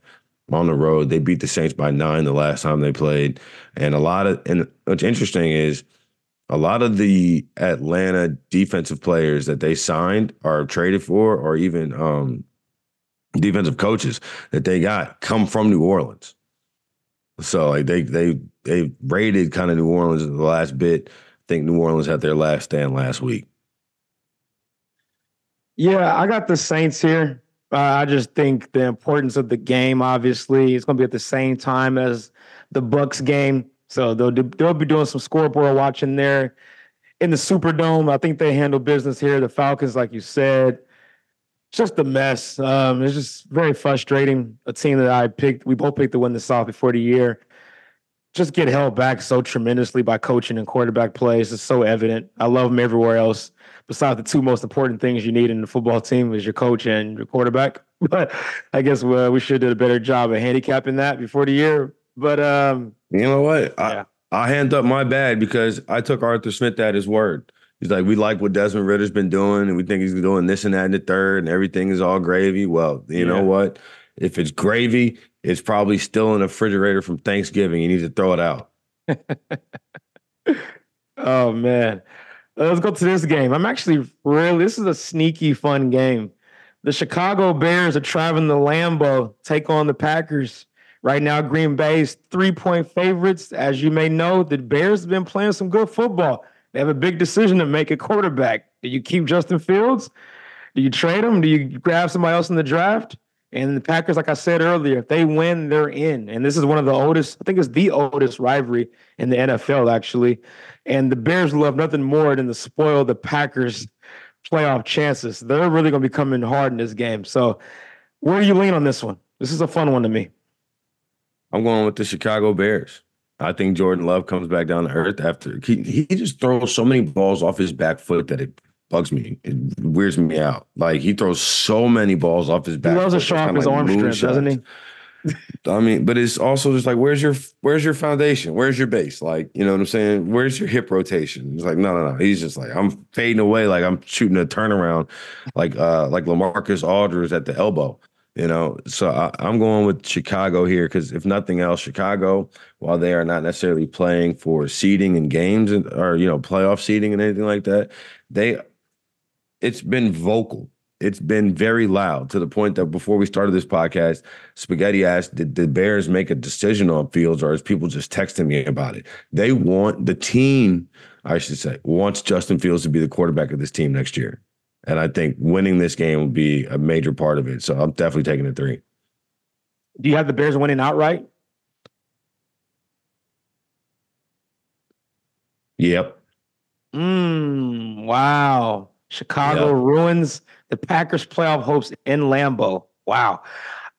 on the road. They beat the Saints by nine the last time they played, and a lot of and what's interesting is. A lot of the Atlanta defensive players that they signed are traded for, or even um, defensive coaches that they got come from New Orleans. So like they they they raided kind of New Orleans the last bit. I think New Orleans had their last stand last week. Yeah, I got the Saints here. Uh, I just think the importance of the game, obviously, it's going to be at the same time as the Bucs game. So they'll do, they'll be doing some scoreboard watching there in the Superdome. I think they handle business here. The Falcons, like you said, just a mess. Um, it's just very frustrating. A team that I picked, we both picked to win the South before the year. Just get held back so tremendously by coaching and quarterback plays. It's so evident. I love them everywhere else. Besides the two most important things you need in the football team is your coach and your quarterback. (laughs) But I guess uh, we should have did a better job of handicapping that before the year. But um, You know what? Yeah. I, I hand up my bad because I took Arthur Smith at his word. He's like, we like what Desmond Ridder's been doing, and we think he's doing this and that and the third, and everything is all gravy. Well, you know what? If it's gravy, it's probably still in the refrigerator from Thanksgiving. You need to throw it out. (laughs) Oh man. Uh, Let's go to this game. I'm actually really this is a sneaky fun game. The Chicago Bears are traveling the Lambeau, take on the Packers. Right now, Green Bay's three-point favorites. As you may know, the Bears have been playing some good football. They have a big decision to make at quarterback. Do you keep Justin Fields? Do you trade him? Do you grab somebody else in the draft? And the Packers, like I said earlier, if they win, they're in. And this is one of the oldest, I think it's the oldest rivalry in the NFL, actually. And the Bears love nothing more than to spoil the Packers' playoff chances. They're really going to be coming hard in this game. So, where do you lean on this one? This is a fun one to me. I'm going with the Chicago Bears. I think Jordan Love comes back down to earth after he, he just throws so many balls off his back foot that it bugs me. It weirds me out. Like he throws so many balls off his He back. loves show It's off kinda his like arm strength, doesn't he? I mean, but it's also just like, where's your where's your foundation? Where's your base? Like, you know what I'm saying? Where's your hip rotation? It's like, no, no, no. He's just like, I'm fading away, like I'm shooting a turnaround, like uh like LaMarcus Aldridge at the elbow. You know, so I, I'm going with Chicago here because if nothing else, Chicago, while they are not necessarily playing for seeding and games and, or you know playoff seeding and anything like that, they it's been vocal. It's been very loud to the point that before we started this podcast, Spaghetti asked, did the Bears make a decision on Fields or is people just texting me about it? They want the team, I should say, wants Justin Fields to be the quarterback of this team next year. And I think winning this game will be a major part of it. So I'm definitely taking a three. Do you have the Bears winning outright? Yep. Mm, wow. Chicago Yeah. ruins the Packers' playoff hopes in Lambeau. Wow.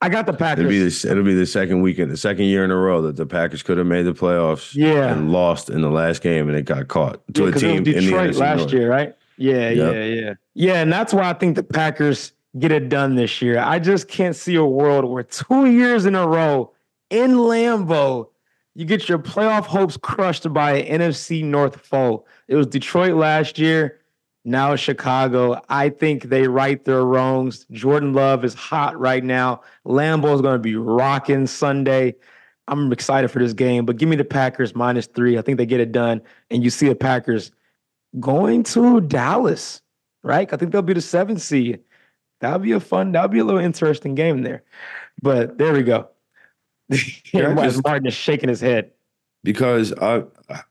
I got the Packers. It'll be this it'll be the second weekend, the second year in a row that the Packers could have made the playoffs Yeah. and lost in the last game and it got caught to Yeah, a 'cause it was team in the NFC last North. year, right? Yeah, Yep. yeah, yeah. Yeah, and that's why I think the Packers get it done this year. I just can't see a world where two years in a row in Lambeau, you get your playoff hopes crushed by an NFC North foe. It was Detroit last year. Now Chicago. I think they right their wrongs. Jordan Love is hot right now. Lambeau is going to be rocking Sunday. I'm excited for this game, but give me the Packers minus three. I think they get it done. And you see the Packers going to Dallas, right? I think they'll be the seventh seed. That'll be a fun, that'll be a little interesting game there. But there we go. (laughs) Just- Martin is shaking his head. because I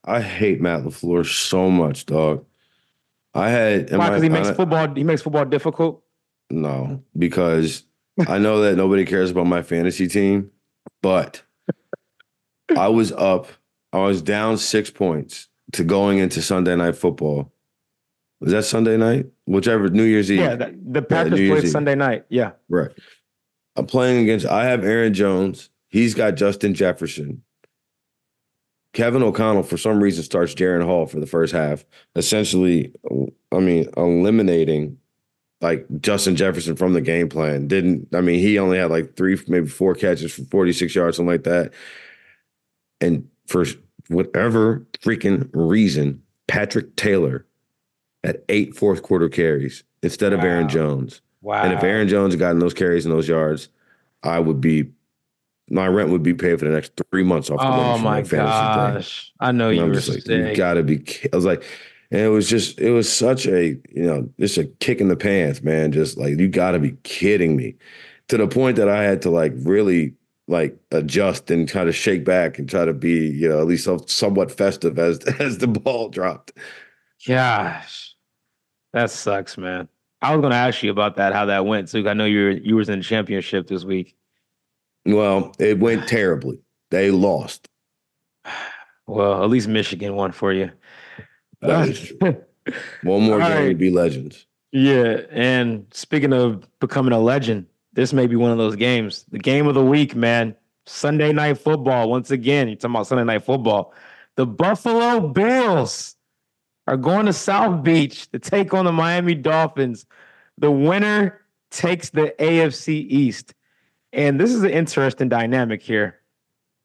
I hate Matt LaFleur so much, dog. I had Why? Because he makes I- football, he makes football difficult. no because I know that nobody cares about my fantasy team, but I was up. I was down six points to going into Sunday night football. Was that Sunday night? Whichever New Year's Eve. Yeah, the, the Packers Year's played Sunday night. Yeah. Right. I'm playing against, I have Aaron Jones. He's got Justin Jefferson. Kevin O'Connell, for some reason, starts Jaren Hall for the first half, essentially, I mean, eliminating like Justin Jefferson from the game plan. Didn't, I mean, he only had like three, maybe four catches for 46 yards, something like that. And for whatever freaking reason, Patrick Taylor had eight fourth quarter carries instead of Aaron Jones. Wow. And if Aaron Jones had gotten those carries and those yards, I would be my rent would be paid for the next three months off the Oh my fantasy thing. gosh. I know And you I'm were like, you gotta be. I was like, and it was just, it was such a, you know, just a kick in the pants, man. Just like you gotta be kidding me, to the point that I had to like really like adjust and try to shake back and try to be, you know, at least somewhat festive as (laughs) as the ball dropped. Gosh, that sucks, man. I was going to ask you about that, how that went. So I know you were you was in the championship this week. Well, it went terribly. They lost. (sighs) Well, at least Michigan won for you. (laughs) One more All game right. to be legends. Yeah, and speaking of becoming a legend, this may be one of those games. The game of the week, man. Sunday night football. Once again, you're talking about Sunday night football. The Buffalo Bills are going to South Beach to take on the Miami Dolphins. The winner takes the AFC East. And this is an interesting dynamic here.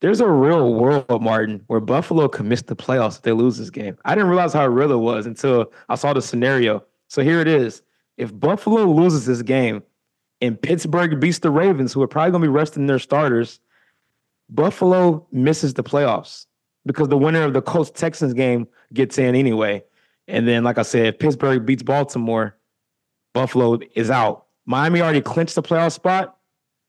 There's a real world, Martin, where Buffalo can miss the playoffs if they lose this game. I didn't realize how real it was until I saw the scenario. So here it is. If Buffalo loses this game, and Pittsburgh beats the Ravens, who are probably going to be resting their starters, Buffalo misses the playoffs because the winner of the Colts Texans game gets in anyway. And then, like I said, if Pittsburgh beats Baltimore, Buffalo is out. Miami already clinched the playoff spot,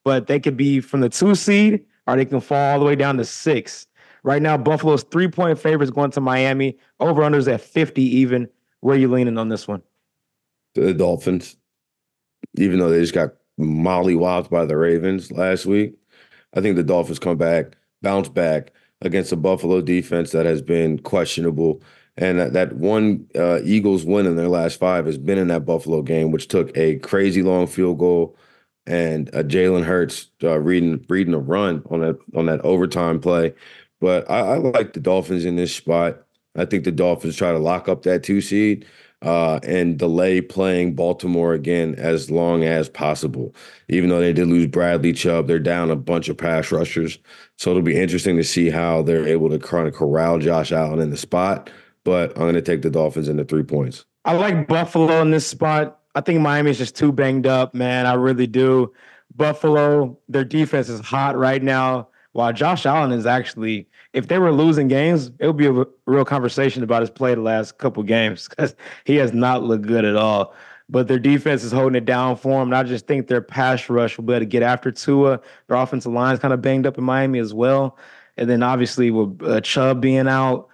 but they could be from the two seed or they can fall all the way down to six. Right now, Buffalo's three point favorites going to Miami. Over unders at 50 even. Where are you leaning on this one? The Dolphins even though they just got mollywopped by the Ravens last week. I think the Dolphins come back, bounce back against a Buffalo defense that has been questionable. And that, that one uh, Eagles win in their last five has been in that Buffalo game, which took a crazy long field goal and a Jalen Hurts uh, reading reading a run on that on that overtime play. But I, I like the Dolphins in this spot. I think the Dolphins try to lock up that two seed uh, and delay playing Baltimore again as long as possible. Even though they did lose Bradley Chubb, they're down a bunch of pass rushers. So it'll be interesting to see how they're able to kind of corral Josh Allen in the spot. But I'm going to take the Dolphins in the three points. I like Buffalo in this spot. I think Miami's just too banged up, man. I really do. Buffalo, their defense is hot right now, while Josh Allen is actually if they were losing games, it would be a real conversation about his play the last couple games because he has not looked good at all. But their defense is holding it down for him. And I just think their pass rush will be able to get after Tua. Their offensive line is kind of banged up in Miami as well. And then obviously with uh, Chubb being out,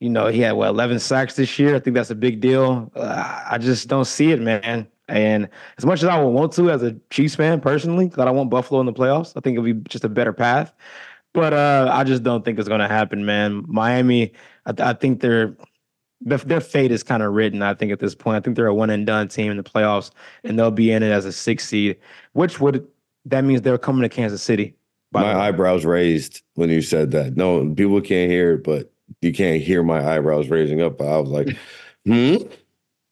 you know, he had what 11 sacks this year. I think that's a big deal. Uh, I just don't see it, man. And as much as I would want to, as a Chiefs fan personally, that I want Buffalo in the playoffs, I think it'll be just a better path. But uh, I just don't think it's going to happen, man. Miami, I, th- I think they're their, their fate is kind of written. I think at this point, I think they're a one and done team in the playoffs, and they'll be in it as a six seed, which would that means they're coming to Kansas City. My eyebrows raised when you said that. No, people can't hear it, but you can't hear my eyebrows raising up. I was like, (laughs) hmm.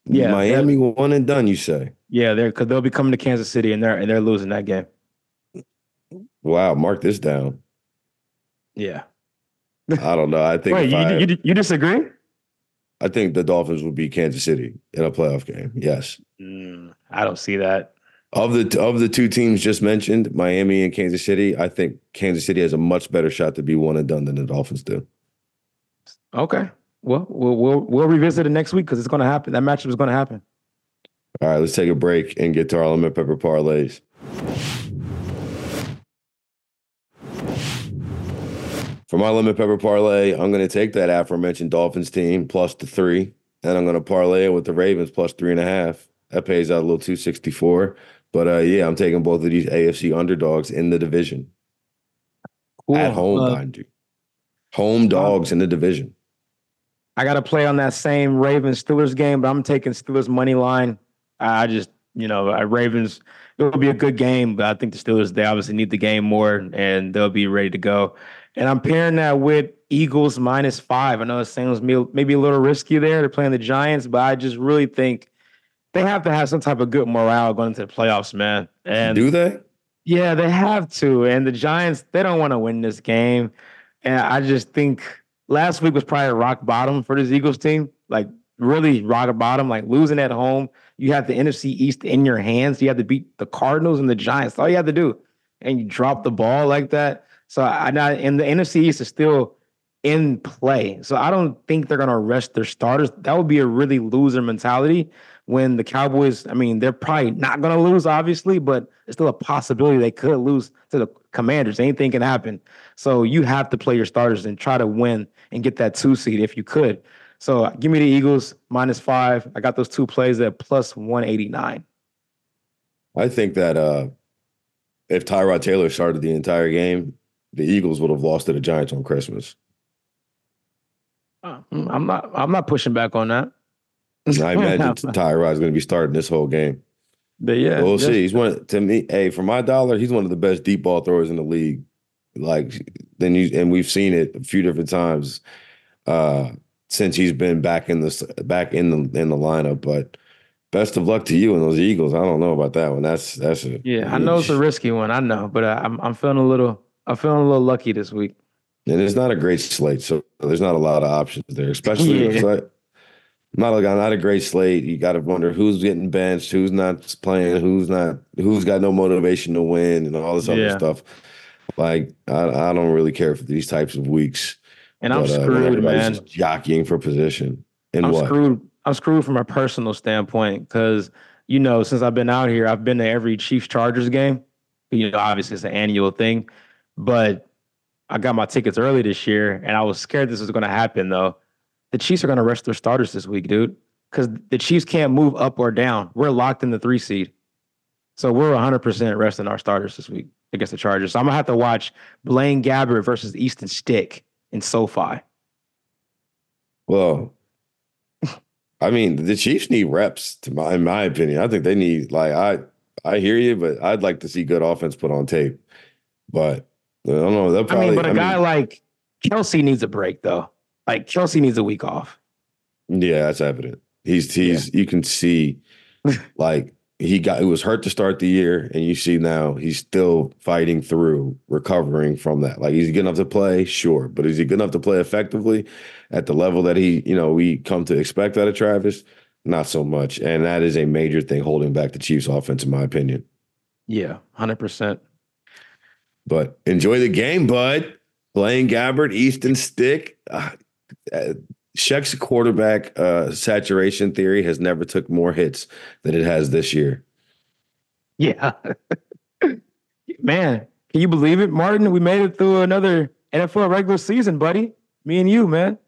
Yeah, Miami one and done. You say? Yeah, they're because they'll be coming to Kansas City and they're and they're losing that game. Wow, mark this down. Yeah. I don't know. I (laughs) think. Wait, you, I, you, you disagree? I think the Dolphins will beat Kansas City in a playoff game. Yes. Mm, I don't see that. Of the of the two teams just mentioned, Miami and Kansas City, I think Kansas City has a much better shot to be one and done than the Dolphins do. Okay. Well, we'll we'll, we'll revisit it next week because it's going to happen. That matchup is going to happen. All right, let's take a break and get to our lemon pepper parlays. For my lemon pepper parlay, I'm going to take that aforementioned Dolphins team plus the three, and I'm going to parlay it with the Ravens plus three and a half. That pays out a little 264. But uh, yeah, I'm taking both of these AFC underdogs in the division. Cool. At home, uh, mind you. Home dogs in the division. I got to play on that same Ravens Steelers game, but I'm taking Steelers money line. I just, you know, Ravens, it'll be a good game, but I think the Steelers, they obviously need the game more and they'll be ready to go. And I'm pairing that with Eagles minus five. I know it sounds maybe a little risky there. They're playing the Giants, but I just really think they have to have some type of good morale going into the playoffs, man. And do they? Yeah, they have to. And the Giants, they don't want to win this game. And I just think last week was probably rock bottom for this Eagles team. Like really rock bottom, like losing at home. You have the NFC East in your hands. You have to beat the Cardinals and the Giants. That's all you have to do. And you drop the ball like that. So I, and the NFC East is still in play. So I don't think they're to rest their starters. That would be a really loser mentality when the Cowboys, I mean, they're probably not going to lose, obviously, but it's still a possibility they could lose to the Commanders. Anything can happen. So you have to play your starters and try to win and get that two seed if you could. So give me the Eagles minus five. I got those two plays at plus 189. I think that uh, if Tyrod Taylor started the entire game, the Eagles would have lost to the Giants on Christmas. Uh, I'm not. I'm not pushing back on that. (laughs) I imagine Tyrod's going to be starting this whole game. But yeah, we'll see. He's one to me. Hey, for my dollar, he's one of the best deep ball throwers in the league. Like then you and we've seen it a few different times uh, since he's been back in the back in the in the lineup. But best of luck to you and those Eagles. I don't know about that one. That's that's a yeah. I know it's a risky one. I know, but uh, I'm I'm feeling a little I'm feeling a little lucky this week. And it's not a great slate, so there's not a lot of options there, especially yeah. Not a not a great slate. You got to wonder who's getting benched, who's not playing, who's not, who's got no motivation to win, and all this other yeah. stuff. Like I, I don't really care for these types of weeks. And I'm uh, screwed, uh, man. Just jockeying for position. And I'm what? screwed. I'm screwed from a personal standpoint because you know since I've been out here, I've been to every Chiefs Chargers game. You know, obviously it's an annual thing, but I got my tickets early this year, and I was scared this was going to happen. Though the Chiefs are going to rest their starters this week, dude, because the Chiefs can't move up or down. We're locked in the three seed, so we're 100 percent resting our starters this week against the Chargers. So I'm gonna have to watch Blaine Gabbert versus Easton Stick in SoFi. Well, I mean, the Chiefs need reps. To my, in my opinion, I think they need like I I hear you, but I'd like to see good offense put on tape. But I don't know. Probably, I mean, but a I guy mean, like Kelce needs a break though. Like Kelce needs a week off. Yeah, that's evident. He's he's yeah. you can see (laughs) like he got he was hurt to start the year, and you see now he's still fighting through recovering from that. Like he's good enough to play, sure, but is he good enough to play effectively at the level that he you know we come to expect out of Travis? Not so much, and that is a major thing holding back the Chiefs' offense, in my opinion. Yeah, hundred percent. But enjoy the game, bud. Blaine Gabbert, Easton Stick. Uh, uh, Sheck's quarterback uh, saturation theory has never took more hits than it has this year. Yeah. (laughs) man, can you believe it, Martin? We made it through another NFL regular season, buddy. Me and you, man.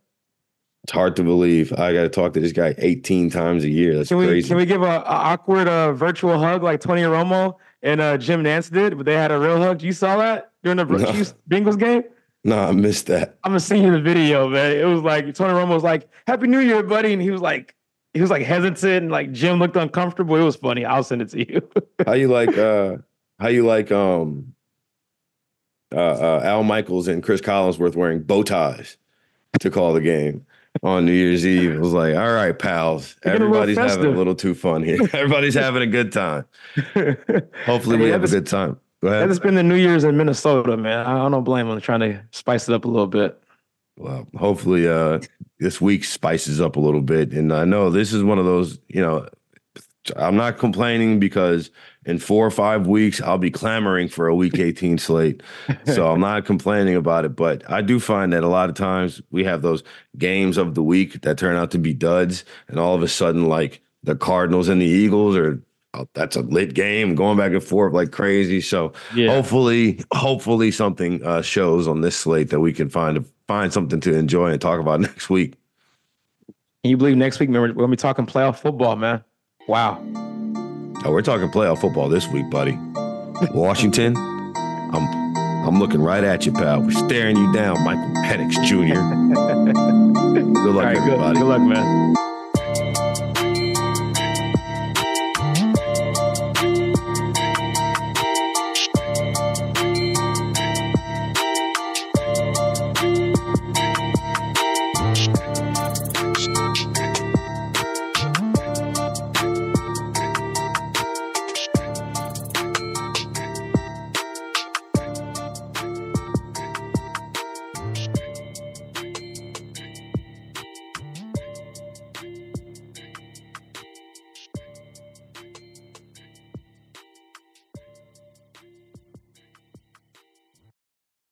It's hard to believe. I got to talk to this guy 18 times a year. That's can we, crazy. Can we give a, a awkward uh, virtual hug like Tony Romo and uh, Jim Nantz did? But they had a real hug. You saw that during the no. Chiefs Bengals game? No, I missed that. I'm gonna send you the video, man. It was like Tony Romo was like, "Happy New Year, buddy," and he was like, he was like hesitant, and like Jim looked uncomfortable. It was funny. I'll send it to you. (laughs) how you like? uh How you like? Um, uh, uh, Al Michaels and Cris Collinsworth wearing bow ties to call the game on New Year's Eve. It was like, all right, pals, everybody's having a little too fun here. (laughs) Everybody's having a good time. (laughs) Hopefully, we have a good time. Ahead. It's been the New Year's in Minnesota, man. I don't blame them trying to spice it up a little bit. Well, hopefully, uh, this week spices up a little bit. And I know this is one of those, you know, I'm not complaining because in four or five weeks I'll be clamoring for a week 18 slate. (laughs) So I'm not complaining about it. But I do find that a lot of times we have those games of the week that turn out to be duds, and all of a sudden, like the Cardinals and the Eagles are that's a lit game going back and forth like crazy. So yeah. hopefully, hopefully something uh, shows on this slate that we can find to find something to enjoy and talk about (laughs) next week. Can you believe next week we're gonna be talking playoff football, man? Wow. Oh, we're talking playoff football this week, buddy. Washington, I'm I'm looking right at you, pal. We're staring you down, Michael Penix Jr. (laughs) good luck, right, everybody. Good, good luck, man.